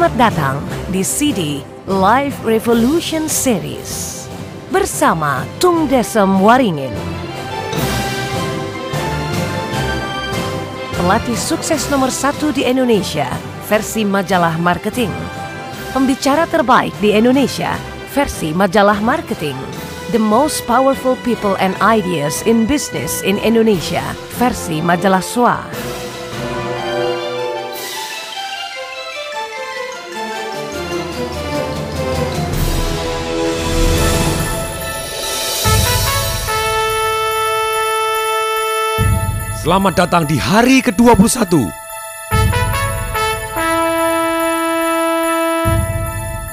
Selamat datang di CD Live Revolution Series bersama Tung Desem Waringin. Pelatih sukses nomor satu di Indonesia versi majalah marketing. Pembicara terbaik di Indonesia versi majalah marketing. The most powerful people and ideas in business in Indonesia versi majalah SWA. Selamat datang di hari ke-21.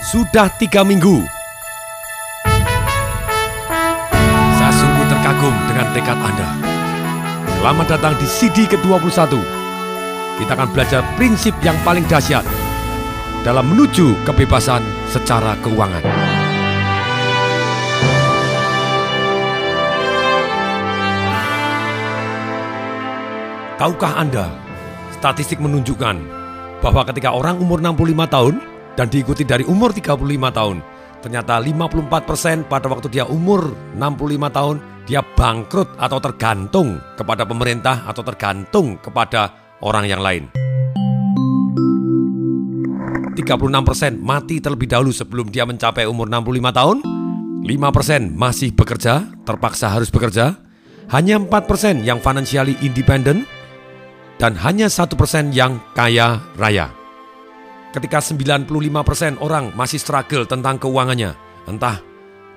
Sudah tiga minggu. Saya sungguh terkagum dengan tekad Anda. Selamat datang di CD ke-21. Kita akan belajar prinsip yang paling dahsyat dalam menuju kebebasan secara keuangan. Tahukah Anda, statistik menunjukkan bahwa ketika orang umur 65 tahun dan diikuti dari umur 35 tahun, ternyata 54% pada waktu dia umur 65 tahun, dia bangkrut atau tergantung kepada pemerintah atau tergantung kepada orang yang lain. 36% mati terlebih dahulu sebelum dia mencapai umur 65 tahun, 5% masih bekerja, terpaksa harus bekerja, hanya 4% yang financially independent, dan hanya satu persen yang kaya raya. Ketika 95% orang masih struggle tentang keuangannya, entah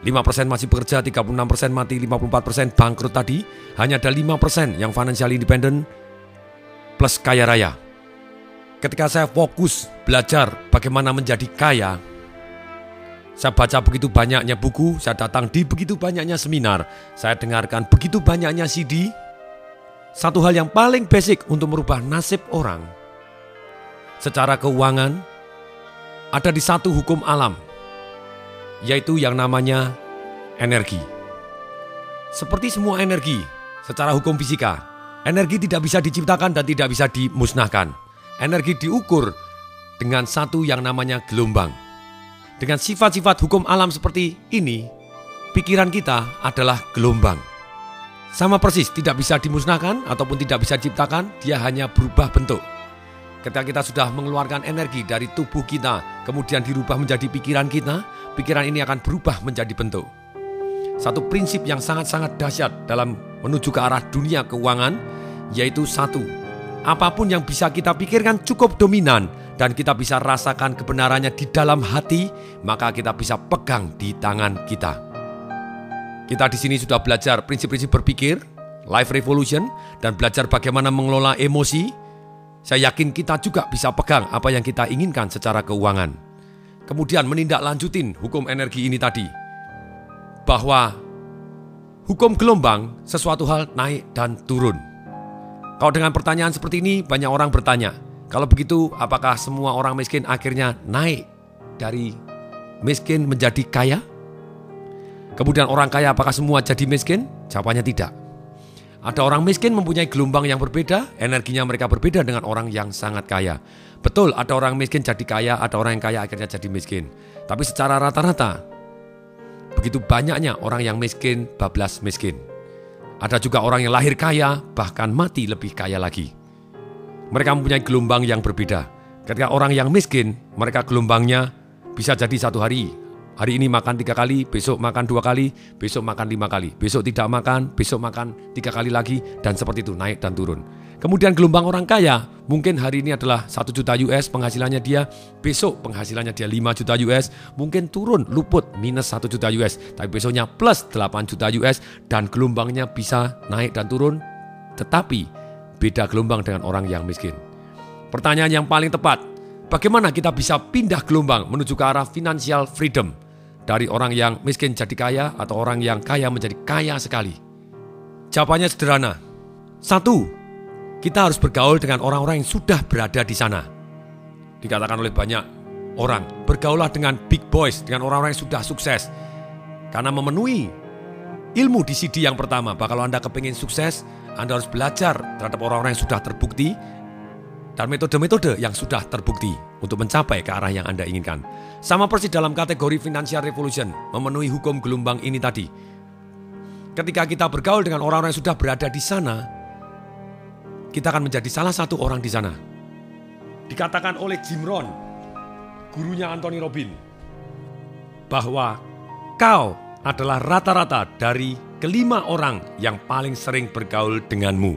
5% masih bekerja, 36% mati, 54% bangkrut tadi, hanya ada 5% yang financial independent plus kaya raya. Ketika saya fokus belajar bagaimana menjadi kaya, saya baca begitu banyaknya buku, saya datang di begitu banyaknya seminar, saya dengarkan begitu banyaknya CD, satu hal yang paling basic untuk merubah nasib orang secara keuangan ada di satu hukum alam, yaitu yang namanya energi. Seperti semua energi, secara hukum fisika, energi tidak bisa diciptakan dan tidak bisa dimusnahkan. Energi diukur dengan satu yang namanya gelombang. Dengan sifat-sifat hukum alam seperti ini, pikiran kita adalah gelombang. Sama persis, tidak bisa dimusnahkan ataupun tidak bisa diciptakan, dia hanya berubah bentuk. Ketika kita sudah mengeluarkan energi dari tubuh kita, kemudian dirubah menjadi pikiran kita, pikiran ini akan berubah menjadi bentuk. Satu prinsip yang sangat-sangat dahsyat dalam menuju ke arah dunia keuangan, yaitu satu, apa pun yang bisa kita pikirkan cukup dominan dan kita bisa rasakan kebenarannya di dalam hati, maka kita bisa pegang di tangan kita. Kita di sini sudah belajar prinsip-prinsip berpikir, life revolution, dan belajar bagaimana mengelola emosi. Saya yakin kita juga bisa pegang apa yang kita inginkan secara keuangan. Kemudian menindaklanjutin hukum energi ini tadi. Bahwa hukum gelombang sesuatu hal naik dan turun. Kalau dengan pertanyaan seperti ini banyak orang bertanya, kalau begitu apakah semua orang miskin akhirnya naik dari miskin menjadi kaya? Kemudian orang kaya apakah semua jadi miskin? Jawabannya tidak. Ada orang miskin mempunyai gelombang yang berbeda, energinya mereka berbeda dengan orang yang sangat kaya. Betul, ada orang miskin jadi kaya, ada orang yang kaya akhirnya jadi miskin. Tapi secara rata-rata, begitu banyaknya orang yang miskin bablas miskin. Ada juga orang yang lahir kaya, bahkan mati lebih kaya lagi. Mereka mempunyai gelombang yang berbeda. Ketika orang yang miskin, mereka gelombangnya bisa jadi satu hari Hari ini makan tiga kali, besok makan dua kali, besok makan lima kali. Besok tidak makan, besok makan tiga kali lagi, dan seperti itu naik dan turun. Kemudian gelombang orang kaya, mungkin hari ini adalah satu juta US penghasilannya dia, besok penghasilannya dia 5 juta US, mungkin turun luput minus satu juta US, tapi besoknya plus 8 juta US dan gelombangnya bisa naik dan turun, tetapi beda gelombang dengan orang yang miskin. Pertanyaan yang paling tepat, bagaimana kita bisa pindah gelombang menuju ke arah financial freedom? Dari orang yang miskin jadi kaya atau orang yang kaya menjadi kaya sekali? Jawabannya sederhana. Satu, kita harus bergaul dengan orang-orang yang sudah berada di sana. Dikatakan oleh banyak orang, bergaulah dengan big boys, dengan orang-orang yang sudah sukses. Karena memenuhi ilmu di CD yang pertama, bahwa kalau Anda kepingin sukses, Anda harus belajar terhadap orang-orang yang sudah terbukti dan metode-metode yang sudah terbukti untuk mencapai ke arah yang Anda inginkan. Sama persis dalam kategori financial revolution, memenuhi hukum gelombang ini tadi. Ketika kita bergaul dengan orang-orang yang sudah berada di sana, kita akan menjadi salah satu orang di sana. Dikatakan oleh Jim Rohn, gurunya Anthony Robin, bahwa kau adalah rata-rata dari kelima orang yang paling sering bergaul denganmu.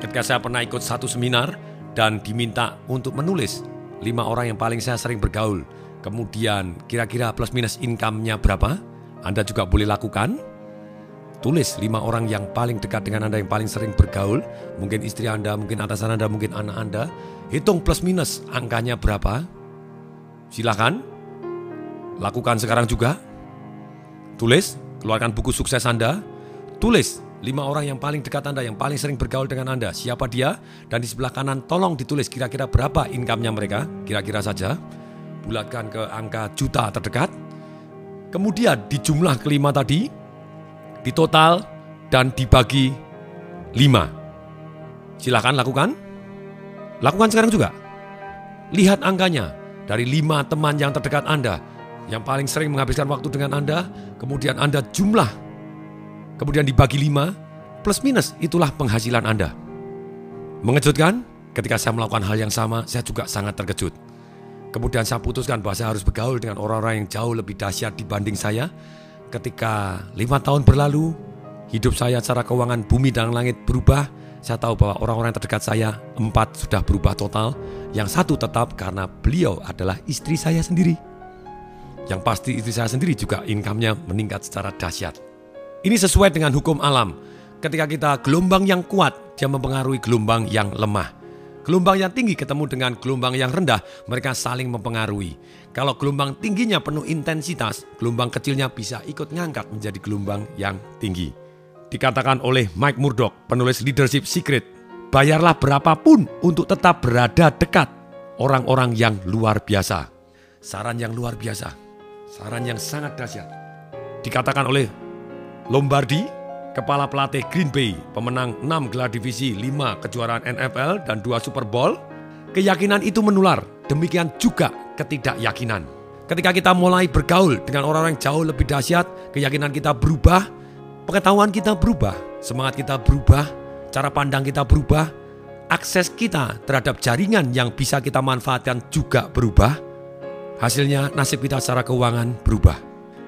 Ketika saya pernah ikut satu seminar dan diminta untuk menulis lima orang yang paling saya sering bergaul, kemudian kira-kira plus minus income-nya berapa, Anda juga boleh lakukan Tulis lima orang yang paling dekat dengan Anda yang paling sering bergaul. Mungkin istri Anda, mungkin atasan Anda, mungkin anak Anda. Hitung plus minus angkanya berapa. Silakan. Lakukan sekarang juga. Tulis, keluarkan buku sukses Anda. Tulis lima orang yang paling dekat Anda, yang paling sering bergaul dengan Anda. Siapa dia? Dan di sebelah kanan tolong ditulis kira-kira berapa income-nya mereka. Kira-kira saja. Bulatkan ke angka juta terdekat. Kemudian di jumlah kelima tadi, ditotal dan dibagi lima. Silahkan lakukan. Lakukan sekarang juga. Lihat angkanya dari lima teman yang terdekat Anda yang paling sering menghabiskan waktu dengan Anda, kemudian Anda jumlah, kemudian dibagi lima, plus minus itulah penghasilan Anda. Mengejutkan? Ketika saya melakukan hal yang sama, saya juga sangat terkejut. Kemudian saya putuskan bahwa saya harus bergaul dengan orang-orang yang jauh lebih dahsyat dibanding saya, ketika lima tahun berlalu, hidup saya secara keuangan bumi dan langit berubah. Saya tahu bahwa orang-orang terdekat saya, empat sudah berubah total. Yang satu tetap karena beliau adalah istri saya sendiri. Yang pasti istri saya sendiri juga income-nya meningkat secara dahsyat. Ini sesuai dengan hukum alam. Ketika kita gelombang yang kuat, dia mempengaruhi gelombang yang lemah. Gelombang yang tinggi ketemu dengan gelombang yang rendah, mereka saling mempengaruhi. Kalau gelombang tingginya penuh intensitas, gelombang kecilnya bisa ikut ngangkat menjadi gelombang yang tinggi. Dikatakan oleh Mike Murdoch, penulis Leadership Secret, bayarlah berapapun untuk tetap berada dekat orang-orang yang luar biasa. Saran yang luar biasa, saran yang sangat dahsyat. Dikatakan oleh Lombardi, kepala pelatih Green Bay, pemenang 6 gelar divisi, 5 kejuaraan NFL dan 2 Super Bowl, keyakinan itu menular. Demikian juga ketidakyakinan. Ketika kita mulai bergaul dengan orang-orang yang jauh lebih dahsyat, keyakinan kita berubah, pengetahuan kita berubah, semangat kita berubah, cara pandang kita berubah, akses kita terhadap jaringan yang bisa kita manfaatkan juga berubah. Hasilnya nasib kita secara keuangan berubah.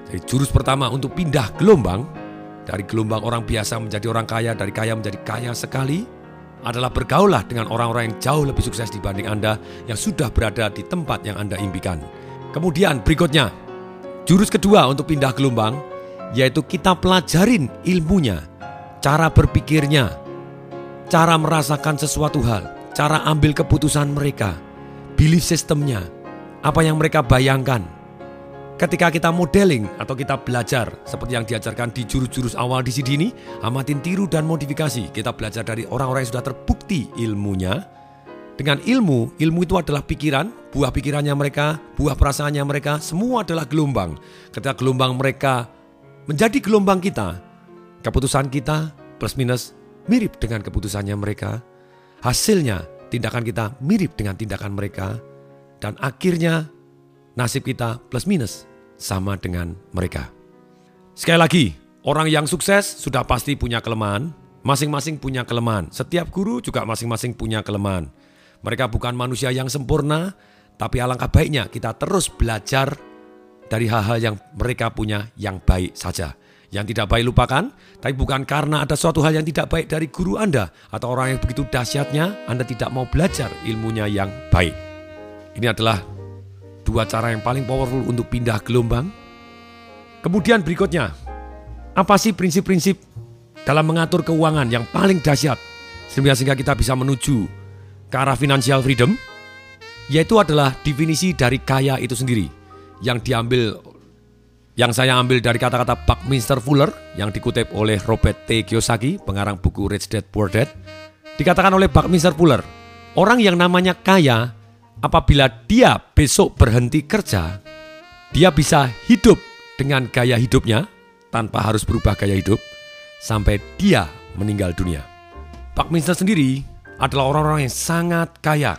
Jadi jurus pertama untuk pindah gelombang dari gelombang orang biasa menjadi orang kaya, dari kaya menjadi kaya sekali, adalah bergaulah dengan orang-orang yang jauh lebih sukses dibanding Anda yang sudah berada di tempat yang Anda impikan. Kemudian berikutnya, jurus kedua untuk pindah gelombang, yaitu kita pelajarin ilmunya, cara berpikirnya, cara merasakan sesuatu hal, cara ambil keputusan mereka, belief sistemnya, apa yang mereka bayangkan, Ketika kita modeling atau kita belajar seperti yang diajarkan di jurus-jurus awal di sini, amatin tiru dan modifikasi. Kita belajar dari orang-orang yang sudah terbukti ilmunya. Dengan ilmu, ilmu itu adalah pikiran, buah pikirannya mereka, buah perasaannya mereka, semua adalah gelombang. Ketika gelombang mereka menjadi gelombang kita, keputusan kita plus minus mirip dengan keputusannya mereka. Hasilnya, tindakan kita mirip dengan tindakan mereka. Dan akhirnya nasib kita plus minus sama dengan mereka. Sekali lagi, orang yang sukses sudah pasti punya kelemahan, masing-masing punya kelemahan. Setiap guru juga masing-masing punya kelemahan. Mereka bukan manusia yang sempurna, tapi alangkah baiknya kita terus belajar dari hal-hal yang mereka punya yang baik saja. Yang tidak baik lupakan, tapi bukan karena ada suatu hal yang tidak baik dari guru Anda atau orang yang begitu dahsyatnya Anda tidak mau belajar ilmunya yang baik. Ini adalah dua cara yang paling powerful untuk pindah gelombang. Kemudian berikutnya, apa sih prinsip-prinsip dalam mengatur keuangan yang paling dahsyat sehingga kita bisa menuju ke arah financial freedom? Yaitu adalah definisi dari kaya itu sendiri yang diambil yang saya ambil dari kata-kata Buckminster Fuller yang dikutip oleh Robert T. Kiyosaki, pengarang buku Rich Dad Poor Dad. Dikatakan oleh Buckminster Fuller, orang yang namanya kaya apabila dia besok berhenti kerja, dia bisa hidup dengan gaya hidupnya tanpa harus berubah gaya hidup sampai dia meninggal dunia. Pak Minister sendiri adalah orang-orang yang sangat kaya.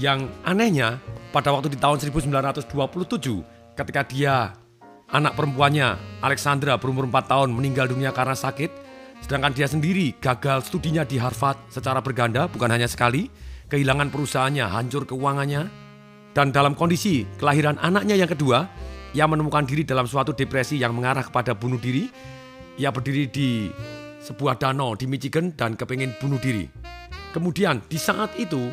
Yang anehnya, pada waktu di tahun 1927 ketika dia anak perempuannya Alexandra berumur 4 tahun meninggal dunia karena sakit, sedangkan dia sendiri gagal studinya di Harvard secara berganda bukan hanya sekali, kehilangan perusahaannya, hancur keuangannya, dan dalam kondisi kelahiran anaknya yang kedua, ia menemukan diri dalam suatu depresi yang mengarah kepada bunuh diri. Ia berdiri di sebuah danau di Michigan dan kepingin bunuh diri. Kemudian di saat itu,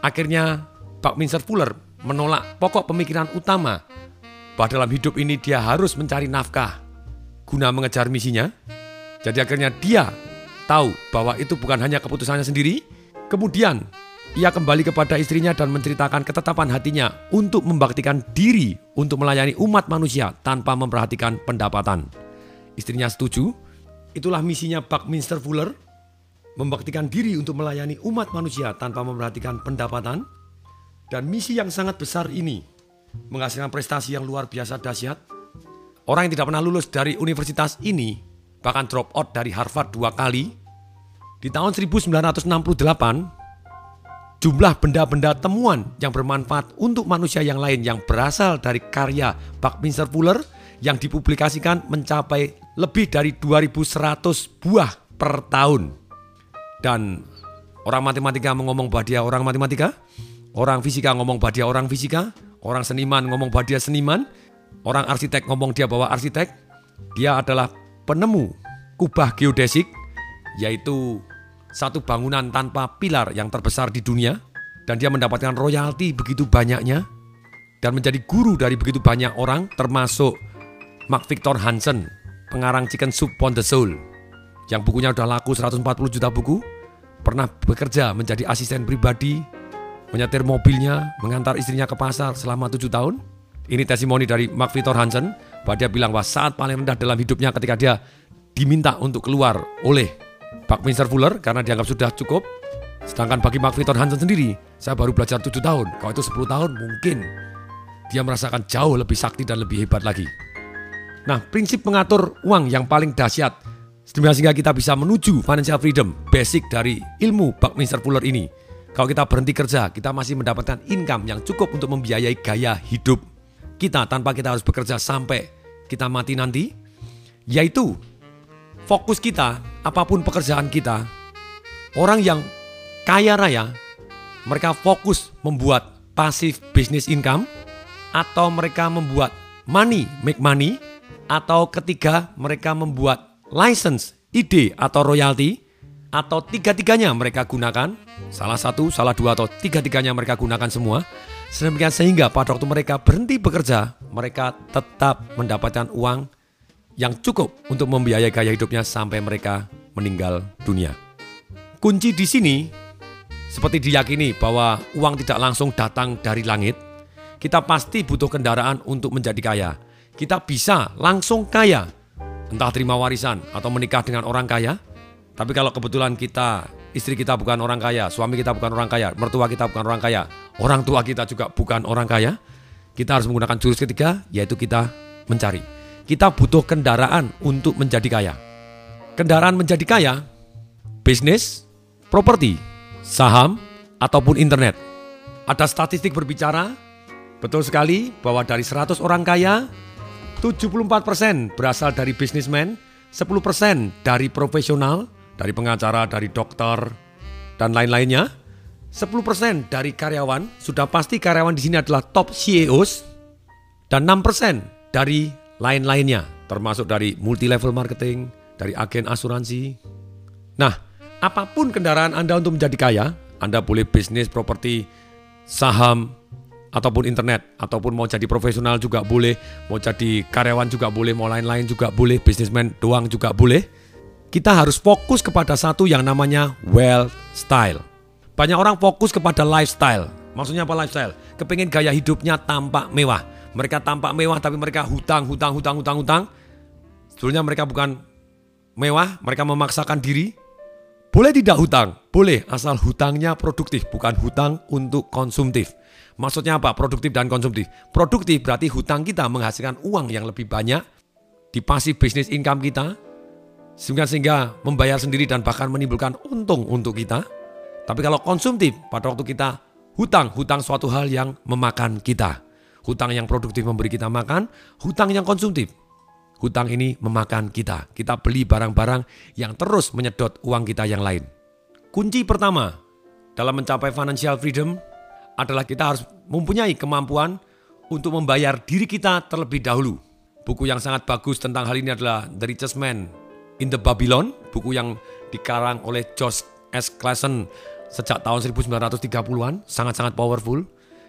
akhirnya Buckminster Fuller menolak pokok pemikiran utama bahwa dalam hidup ini dia harus mencari nafkah guna mengejar misinya. Jadi akhirnya dia tahu bahwa itu bukan hanya keputusannya sendiri. Kemudian ia kembali kepada istrinya dan menceritakan ketetapan hatinya untuk membaktikan diri untuk melayani umat manusia tanpa memperhatikan pendapatan. Istrinya setuju, itulah misinya Buckminster Fuller, membaktikan diri untuk melayani umat manusia tanpa memperhatikan pendapatan. Dan misi yang sangat besar ini menghasilkan prestasi yang luar biasa dahsyat. Orang yang tidak pernah lulus dari universitas ini, bahkan drop out dari Harvard dua kali, di tahun 1968, jumlah benda-benda temuan yang bermanfaat untuk manusia yang lain yang berasal dari karya Buckminster Fuller yang dipublikasikan mencapai lebih dari 2100 buah per tahun. Dan orang matematika ngomong bahwa dia orang matematika, Orang fisika ngomong bahwa dia orang fisika, orang seniman ngomong bahwa dia seniman, orang arsitek ngomong dia bahwa arsitek. Dia adalah penemu kubah geodesik, yaitu satu bangunan tanpa pilar yang terbesar di dunia, dan dia mendapatkan royalti begitu banyaknya, dan menjadi guru dari begitu banyak orang, termasuk Mark Victor Hansen, pengarang Chicken Soup on the Soul, yang bukunya sudah laku 140 juta buku, pernah bekerja menjadi asisten pribadi menyetir mobilnya, mengantar istrinya ke pasar selama tujuh tahun. Ini testimoni dari Mark Victor Hansen, bahwa dia bilang bahwa saat paling rendah dalam hidupnya ketika dia diminta untuk keluar oleh Buckminster Fuller karena dianggap sudah cukup. Sedangkan bagi Mark Victor Hansen sendiri, saya baru belajar tujuh tahun. Kalau itu 10 tahun mungkin dia merasakan jauh lebih sakti dan lebih hebat lagi. Nah, prinsip mengatur uang yang paling dahsyat sehingga kita bisa menuju financial freedom basic dari ilmu Buckminster Fuller ini kalau kita berhenti kerja, kita masih mendapatkan income yang cukup untuk membiayai gaya hidup kita tanpa kita harus bekerja sampai kita mati nanti. Yaitu fokus kita, apa pun pekerjaan kita, orang yang kaya raya, mereka fokus membuat pasif business income atau mereka membuat money make money atau ketiga mereka membuat license, ide atau royalty atau tiga-tiganya mereka gunakan, salah satu, salah dua atau tiga-tiganya mereka gunakan semua, sedemikian sehingga pada waktu mereka berhenti bekerja, mereka tetap mendapatkan uang yang cukup untuk membiayai gaya hidupnya sampai mereka meninggal dunia. Kunci di sini seperti diyakini bahwa uang tidak langsung datang dari langit, kita pasti butuh kendaraan untuk menjadi kaya. Kita bisa langsung kaya, entah terima warisan atau menikah dengan orang kaya, tapi kalau kebetulan kita, istri kita bukan orang kaya, suami kita bukan orang kaya, mertua kita bukan orang kaya, orang tua kita juga bukan orang kaya, kita harus menggunakan jurus ketiga, yaitu kita mencari. Kita butuh kendaraan untuk menjadi kaya. Kendaraan menjadi kaya, bisnis, properti, saham, ataupun internet. Ada statistik berbicara, betul sekali bahwa dari 100 orang kaya, 74% berasal dari bisnismen, 10% dari profesional, dari pengacara, dari dokter, dan lain-lainnya. 10% dari karyawan, sudah pasti karyawan di sini adalah top CEOs, dan 6% dari lain-lainnya, termasuk dari multi level marketing, dari agen asuransi. Nah, apa pun kendaraan Anda untuk menjadi kaya, Anda boleh bisnis, properti, saham, ataupun internet, ataupun mau jadi profesional juga boleh, mau jadi karyawan juga boleh, mau lain-lain juga boleh, bisnismen doang juga boleh kita harus fokus kepada satu yang namanya well style. Banyak orang fokus kepada lifestyle. Maksudnya apa lifestyle? Kepingin gaya hidupnya tampak mewah. Mereka tampak mewah tapi mereka hutang, hutang, hutang, hutang, hutang. Sebetulnya mereka bukan mewah, mereka memaksakan diri. Boleh tidak hutang? Boleh, asal hutangnya produktif, bukan hutang untuk konsumtif. Maksudnya apa? Produktif dan konsumtif. Produktif berarti hutang kita menghasilkan uang yang lebih banyak di pasif bisnis income kita, sehingga sehingga membayar sendiri dan bahkan menimbulkan untung untuk kita. Tapi kalau konsumtif, pada waktu kita hutang, hutang suatu hal yang memakan kita. Hutang yang produktif memberi kita makan, hutang yang konsumtif. Hutang ini memakan kita. Kita beli barang-barang yang terus menyedot uang kita yang lain. Kunci pertama dalam mencapai financial freedom adalah kita harus mempunyai kemampuan untuk membayar diri kita terlebih dahulu. Buku yang sangat bagus tentang hal ini adalah The Richest Man in the Babylon, buku yang dikarang oleh George S. Clason sejak tahun 1930-an, sangat-sangat powerful.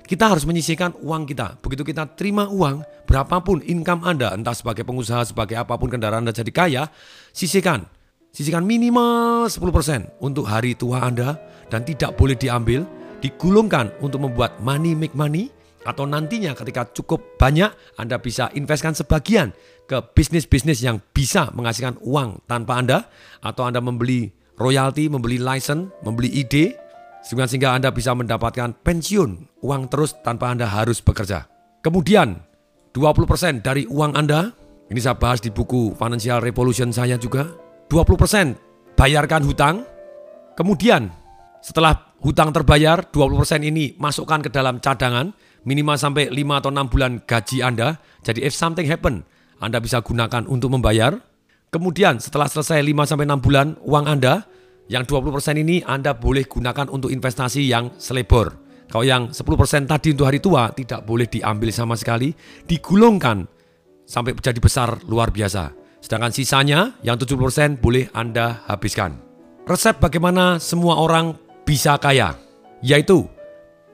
Kita harus menyisihkan uang kita. Begitu kita terima uang, berapapun income Anda, entah sebagai pengusaha, sebagai apa pun kendaraan Anda jadi kaya, sisihkan. Sisihkan minimal 10% untuk hari tua Anda dan tidak boleh diambil, digulungkan untuk membuat money make money, atau nantinya ketika cukup banyak Anda bisa investkan sebagian ke bisnis-bisnis yang bisa menghasilkan uang tanpa Anda atau Anda membeli royalti, membeli license, membeli ide sehingga Anda bisa mendapatkan pensiun uang terus tanpa Anda harus bekerja. Kemudian 20% dari uang Anda, ini saya bahas di buku Financial Revolution saya juga, 20% bayarkan hutang, kemudian setelah hutang terbayar, 20% ini masukkan ke dalam cadangan, minimal sampai 5 atau 6 bulan gaji Anda. Jadi if something happen, Anda bisa gunakan untuk membayar. Kemudian setelah selesai 5 sampai 6 bulan uang Anda, yang 20% ini Anda boleh gunakan untuk investasi yang selebor. Kalau yang 10% tadi untuk hari tua tidak boleh diambil sama sekali, digulungkan sampai jadi besar luar biasa. Sedangkan sisanya yang 70% boleh Anda habiskan. Resep bagaimana semua orang bisa kaya, yaitu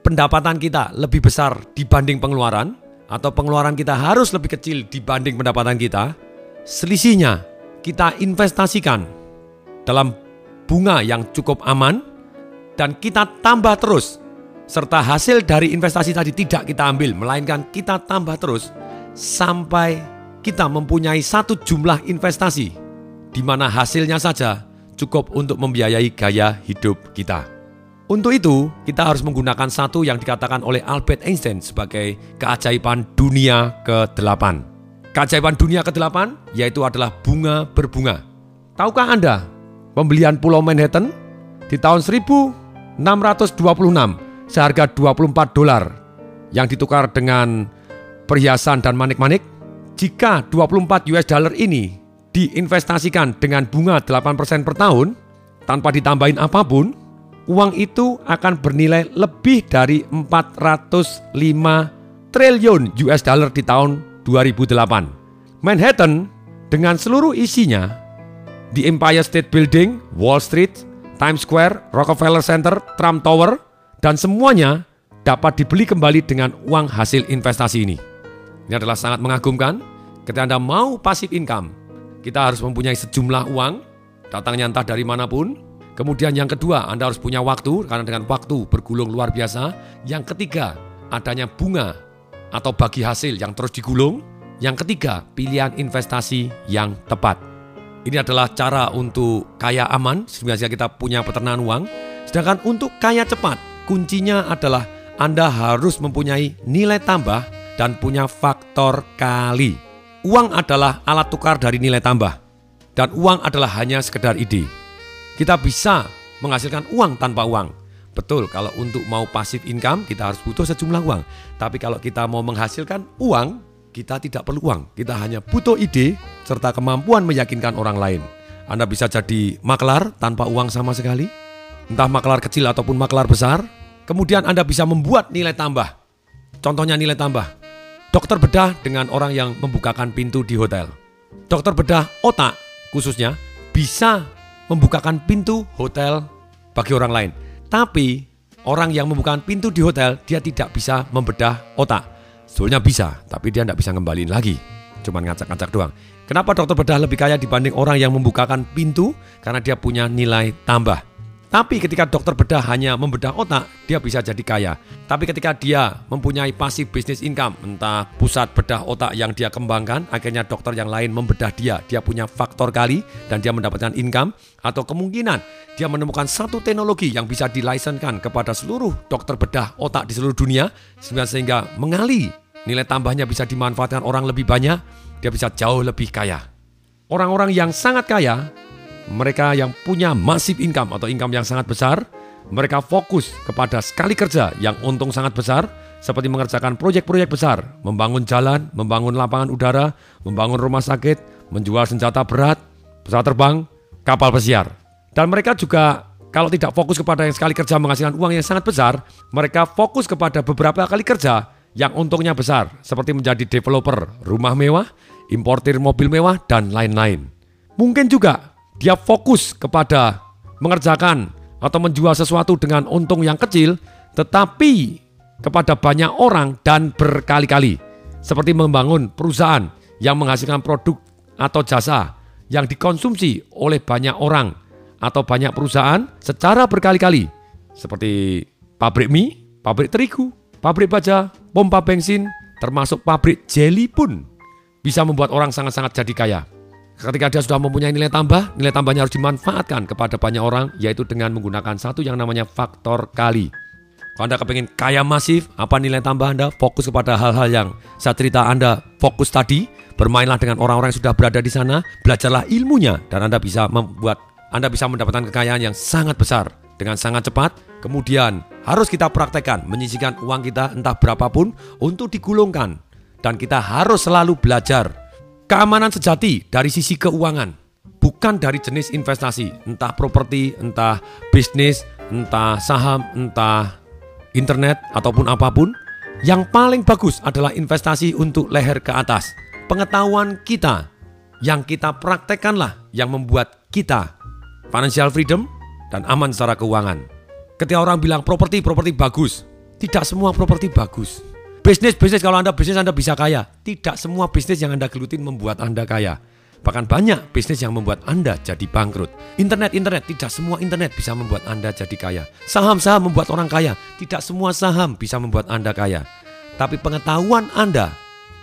pendapatan kita lebih besar dibanding pengeluaran, atau pengeluaran kita harus lebih kecil dibanding pendapatan kita, selisihnya kita investasikan dalam bunga yang cukup aman, dan kita tambah terus, serta hasil dari investasi tadi tidak kita ambil, melainkan kita tambah terus sampai kita mempunyai satu jumlah investasi, di mana hasilnya saja cukup untuk membiayai gaya hidup kita. Untuk itu, kita harus menggunakan satu yang dikatakan oleh Albert Einstein sebagai keajaiban dunia ke-8. Keajaiban dunia ke-8 yaitu adalah bunga berbunga. Tahukah Anda, pembelian Pulau Manhattan di tahun 1626 seharga 24 dolar yang ditukar dengan perhiasan dan manik-manik, jika 24 US dollar ini diinvestasikan dengan bunga 8% per tahun tanpa ditambahin apa pun, uang itu akan bernilai lebih dari 405 triliun US dollar di tahun 2008. Manhattan dengan seluruh isinya di Empire State Building, Wall Street, Times Square, Rockefeller Center, Trump Tower, dan semuanya dapat dibeli kembali dengan uang hasil investasi ini. Ini adalah sangat mengagumkan. Ketika Anda mau pasif income, kita harus mempunyai sejumlah uang, datangnya entah dari mana pun, Kemudian yang kedua, Anda harus punya waktu karena dengan waktu bergulung luar biasa. Yang ketiga, adanya bunga atau bagi hasil yang terus digulung. Yang ketiga, pilihan investasi yang tepat. Ini adalah cara untuk kaya aman, sehingga kita punya peternakan uang. Sedangkan untuk kaya cepat, kuncinya adalah Anda harus mempunyai nilai tambah dan punya faktor kali. Uang adalah alat tukar dari nilai tambah. Dan uang adalah hanya sekedar ide. Kita bisa menghasilkan uang tanpa uang. Betul, kalau untuk mau pasif income kita harus butuh sejumlah uang. Tapi kalau kita mau menghasilkan uang, kita tidak perlu uang. Kita hanya butuh ide serta kemampuan meyakinkan orang lain. Anda bisa jadi maklar tanpa uang sama sekali, entah maklar kecil ataupun maklar besar. Kemudian Anda bisa membuat nilai tambah. Contohnya nilai tambah. Dokter bedah dengan orang yang membukakan pintu di hotel. Dokter bedah otak khususnya bisa membukakan pintu hotel bagi orang lain. Tapi orang yang membukakan pintu di hotel dia tidak bisa membedah otak. Sebetulnya bisa, tapi dia tidak bisa ngembaliin lagi. Cuman ngacak-ngacak doang. Kenapa dokter bedah lebih kaya dibanding orang yang membukakan pintu? Karena dia punya nilai tambah. Tapi ketika dokter bedah hanya membedah otak, dia bisa jadi kaya. Tapi ketika dia mempunyai pasif bisnis income, entah pusat bedah otak yang dia kembangkan, akhirnya dokter yang lain membedah dia, dia punya faktor kali dan dia mendapatkan income, atau kemungkinan dia menemukan satu teknologi yang bisa dilaisenskan kepada seluruh dokter bedah otak di seluruh dunia, sehingga mengali nilai tambahnya bisa dimanfaatkan orang lebih banyak, dia bisa jauh lebih kaya. Orang-orang yang sangat kaya mereka yang punya massive income atau income yang sangat besar, Mereka fokus kepada sekali kerja yang untung sangat besar, seperti mengerjakan proyek-proyek besar, membangun jalan, membangun lapangan udara, membangun rumah sakit, menjual senjata berat, pesawat terbang, kapal pesiar. Dan mereka juga kalau tidak fokus kepada yang sekali kerja menghasilkan uang yang sangat besar, mereka fokus kepada beberapa kali kerja yang untungnya besar, seperti menjadi developer rumah mewah, importir mobil mewah, dan lain-lain. Mungkin juga dia fokus kepada mengerjakan atau menjual sesuatu dengan untung yang kecil, tetapi kepada banyak orang dan berkali-kali. Seperti membangun perusahaan yang menghasilkan produk atau jasa yang dikonsumsi oleh banyak orang atau banyak perusahaan secara berkali-kali. Seperti pabrik mie, pabrik terigu, pabrik baja, pompa bensin, termasuk pabrik jeli pun bisa membuat orang sangat-sangat jadi kaya. Ketika dia sudah mempunyai nilai tambah, nilai tambahnya harus dimanfaatkan kepada banyak orang, yaitu dengan menggunakan satu yang namanya faktor kali. Kalau Anda kepingin kaya masif, apa nilai tambah Anda? Fokus kepada hal-hal yang saya cerita Anda fokus tadi, bermainlah dengan orang-orang yang sudah berada di sana, belajarlah ilmunya, dan Anda bisa membuat, Anda bisa mendapatkan kekayaan yang sangat besar dengan sangat cepat. Kemudian harus kita praktekkan, menyisikan uang kita entah berapapun untuk digulungkan. Dan kita harus selalu belajar Keamanan sejati dari sisi keuangan, bukan dari jenis investasi, entah properti, entah bisnis, entah saham, entah internet ataupun apa pun. Yang paling bagus adalah investasi untuk leher ke atas. Pengetahuan kita yang kita praktekkanlah yang membuat kita financial freedom dan aman secara keuangan. Ketika orang bilang properti, properti bagus. Tidak semua properti bagus. Bisnis, bisnis kalau Anda bisnis Anda bisa kaya. Tidak semua bisnis yang Anda gelutin membuat Anda kaya. Bahkan banyak bisnis yang membuat Anda jadi bangkrut. Internet, internet, tidak semua internet bisa membuat Anda jadi kaya. Saham-saham membuat orang kaya. Tidak semua saham bisa membuat Anda kaya. Tapi pengetahuan Anda,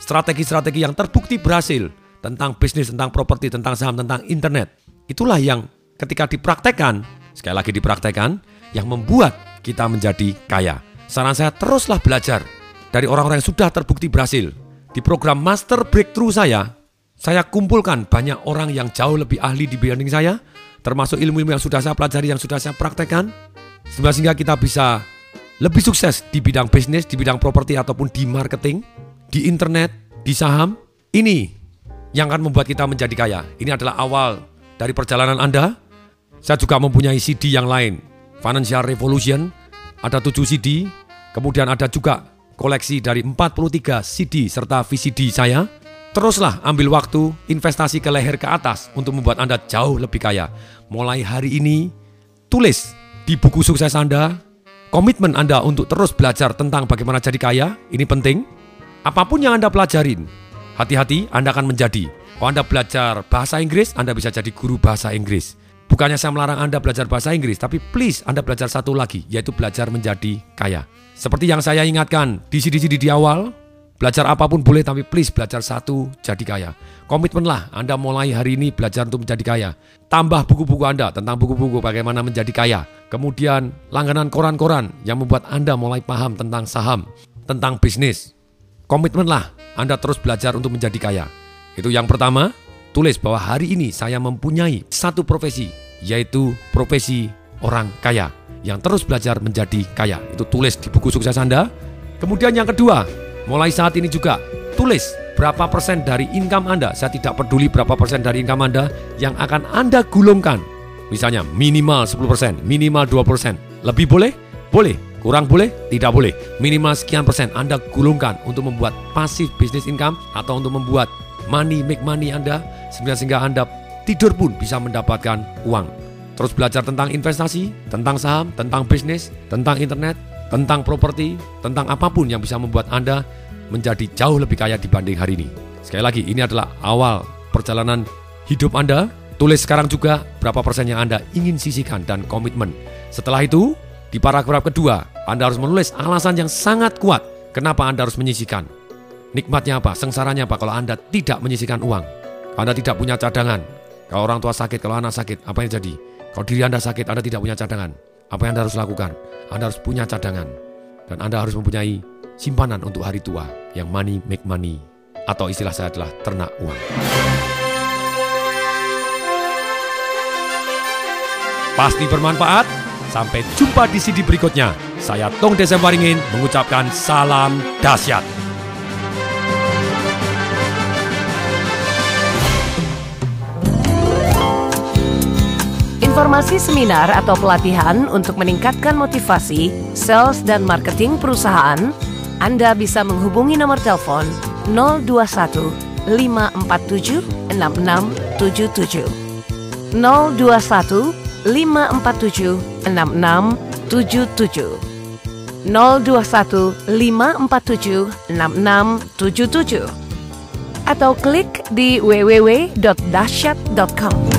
strategi-strategi yang terbukti berhasil tentang bisnis, tentang properti, tentang saham, tentang internet. Itulah yang ketika dipraktekkan, sekali lagi dipraktekkan, yang membuat kita menjadi kaya. Saran saya teruslah belajar dari orang-orang yang sudah terbukti berhasil. Di program Master Breakthrough saya, saya kumpulkan banyak orang yang jauh lebih ahli dibanding saya, termasuk ilmu-ilmu yang sudah saya pelajari, yang sudah saya praktekkan, sehingga kita bisa lebih sukses di bidang bisnis, di bidang properti ataupun di marketing, di internet, di saham. Ini yang akan membuat kita menjadi kaya. Ini adalah awal dari perjalanan Anda. Saya juga mempunyai CD yang lain, Financial Revolution, ada 7 CD, kemudian ada juga koleksi dari 43 CD serta VCD saya, teruslah ambil waktu investasi ke leher ke atas untuk membuat Anda jauh lebih kaya. Mulai hari ini, tulis di buku sukses Anda, komitmen Anda untuk terus belajar tentang bagaimana jadi kaya, ini penting. Apa pun yang Anda pelajarin, hati-hati Anda akan menjadi. Kalau Anda belajar bahasa Inggris, Anda bisa jadi guru bahasa Inggris. Bukannya saya melarang Anda belajar bahasa Inggris, tapi please Anda belajar satu lagi, yaitu belajar menjadi kaya. Seperti yang saya ingatkan di CD-CD di awal, belajar apa pun boleh tapi please belajar satu jadi kaya. Komitmenlah Anda mulai hari ini belajar untuk menjadi kaya. Tambah buku-buku Anda tentang buku-buku bagaimana menjadi kaya. Kemudian langganan koran-koran yang membuat Anda mulai paham tentang saham, tentang bisnis. Komitmenlah Anda terus belajar untuk menjadi kaya. Itu yang pertama, tulis bahwa hari ini saya mempunyai satu profesi, yaitu profesi orang kaya yang terus belajar menjadi kaya. Itu tulis di buku sukses Anda. Kemudian yang kedua, mulai saat ini juga tulis berapa persen dari income Anda. Saya tidak peduli berapa persen dari income Anda yang akan Anda gulungkan. Misalnya minimal 10%, minimal 2%. Lebih boleh? Boleh. Kurang boleh? Tidak boleh. Minimal sekian persen Anda gulungkan untuk membuat pasif business income atau untuk membuat money make money Anda sehingga Anda tidur pun bisa mendapatkan uang. Terus belajar tentang investasi, tentang saham, tentang bisnis, tentang internet, tentang properti, tentang apa pun yang bisa membuat Anda menjadi jauh lebih kaya dibanding hari ini. Sekali lagi, ini adalah awal perjalanan hidup Anda. Tulis sekarang juga berapa persen yang Anda ingin sisihkan dan komitmen. Setelah itu, di paragraf kedua, Anda harus menulis alasan yang sangat kuat kenapa Anda harus menyisihkan. Nikmatnya apa? Sengsaranya apa kalau Anda tidak menyisihkan uang? Anda tidak punya cadangan. Kalau orang tua sakit, kalau anak sakit, apa yang jadi? Kalau diri Anda sakit, Anda tidak punya cadangan. Apa yang Anda harus lakukan? Anda harus punya cadangan. Dan Anda harus mempunyai simpanan untuk hari tua yang money make money. Atau istilah saya adalah ternak uang. Pasti bermanfaat. Sampai jumpa di CD berikutnya. Saya Tong Desembaringin mengucapkan salam dahsyat. Informasi seminar atau pelatihan untuk meningkatkan motivasi, sales, dan marketing perusahaan, Anda bisa menghubungi nomor telepon 021 547 6677. 021 547 6677. 021 547 6677 atau klik di www.dahsyat.com.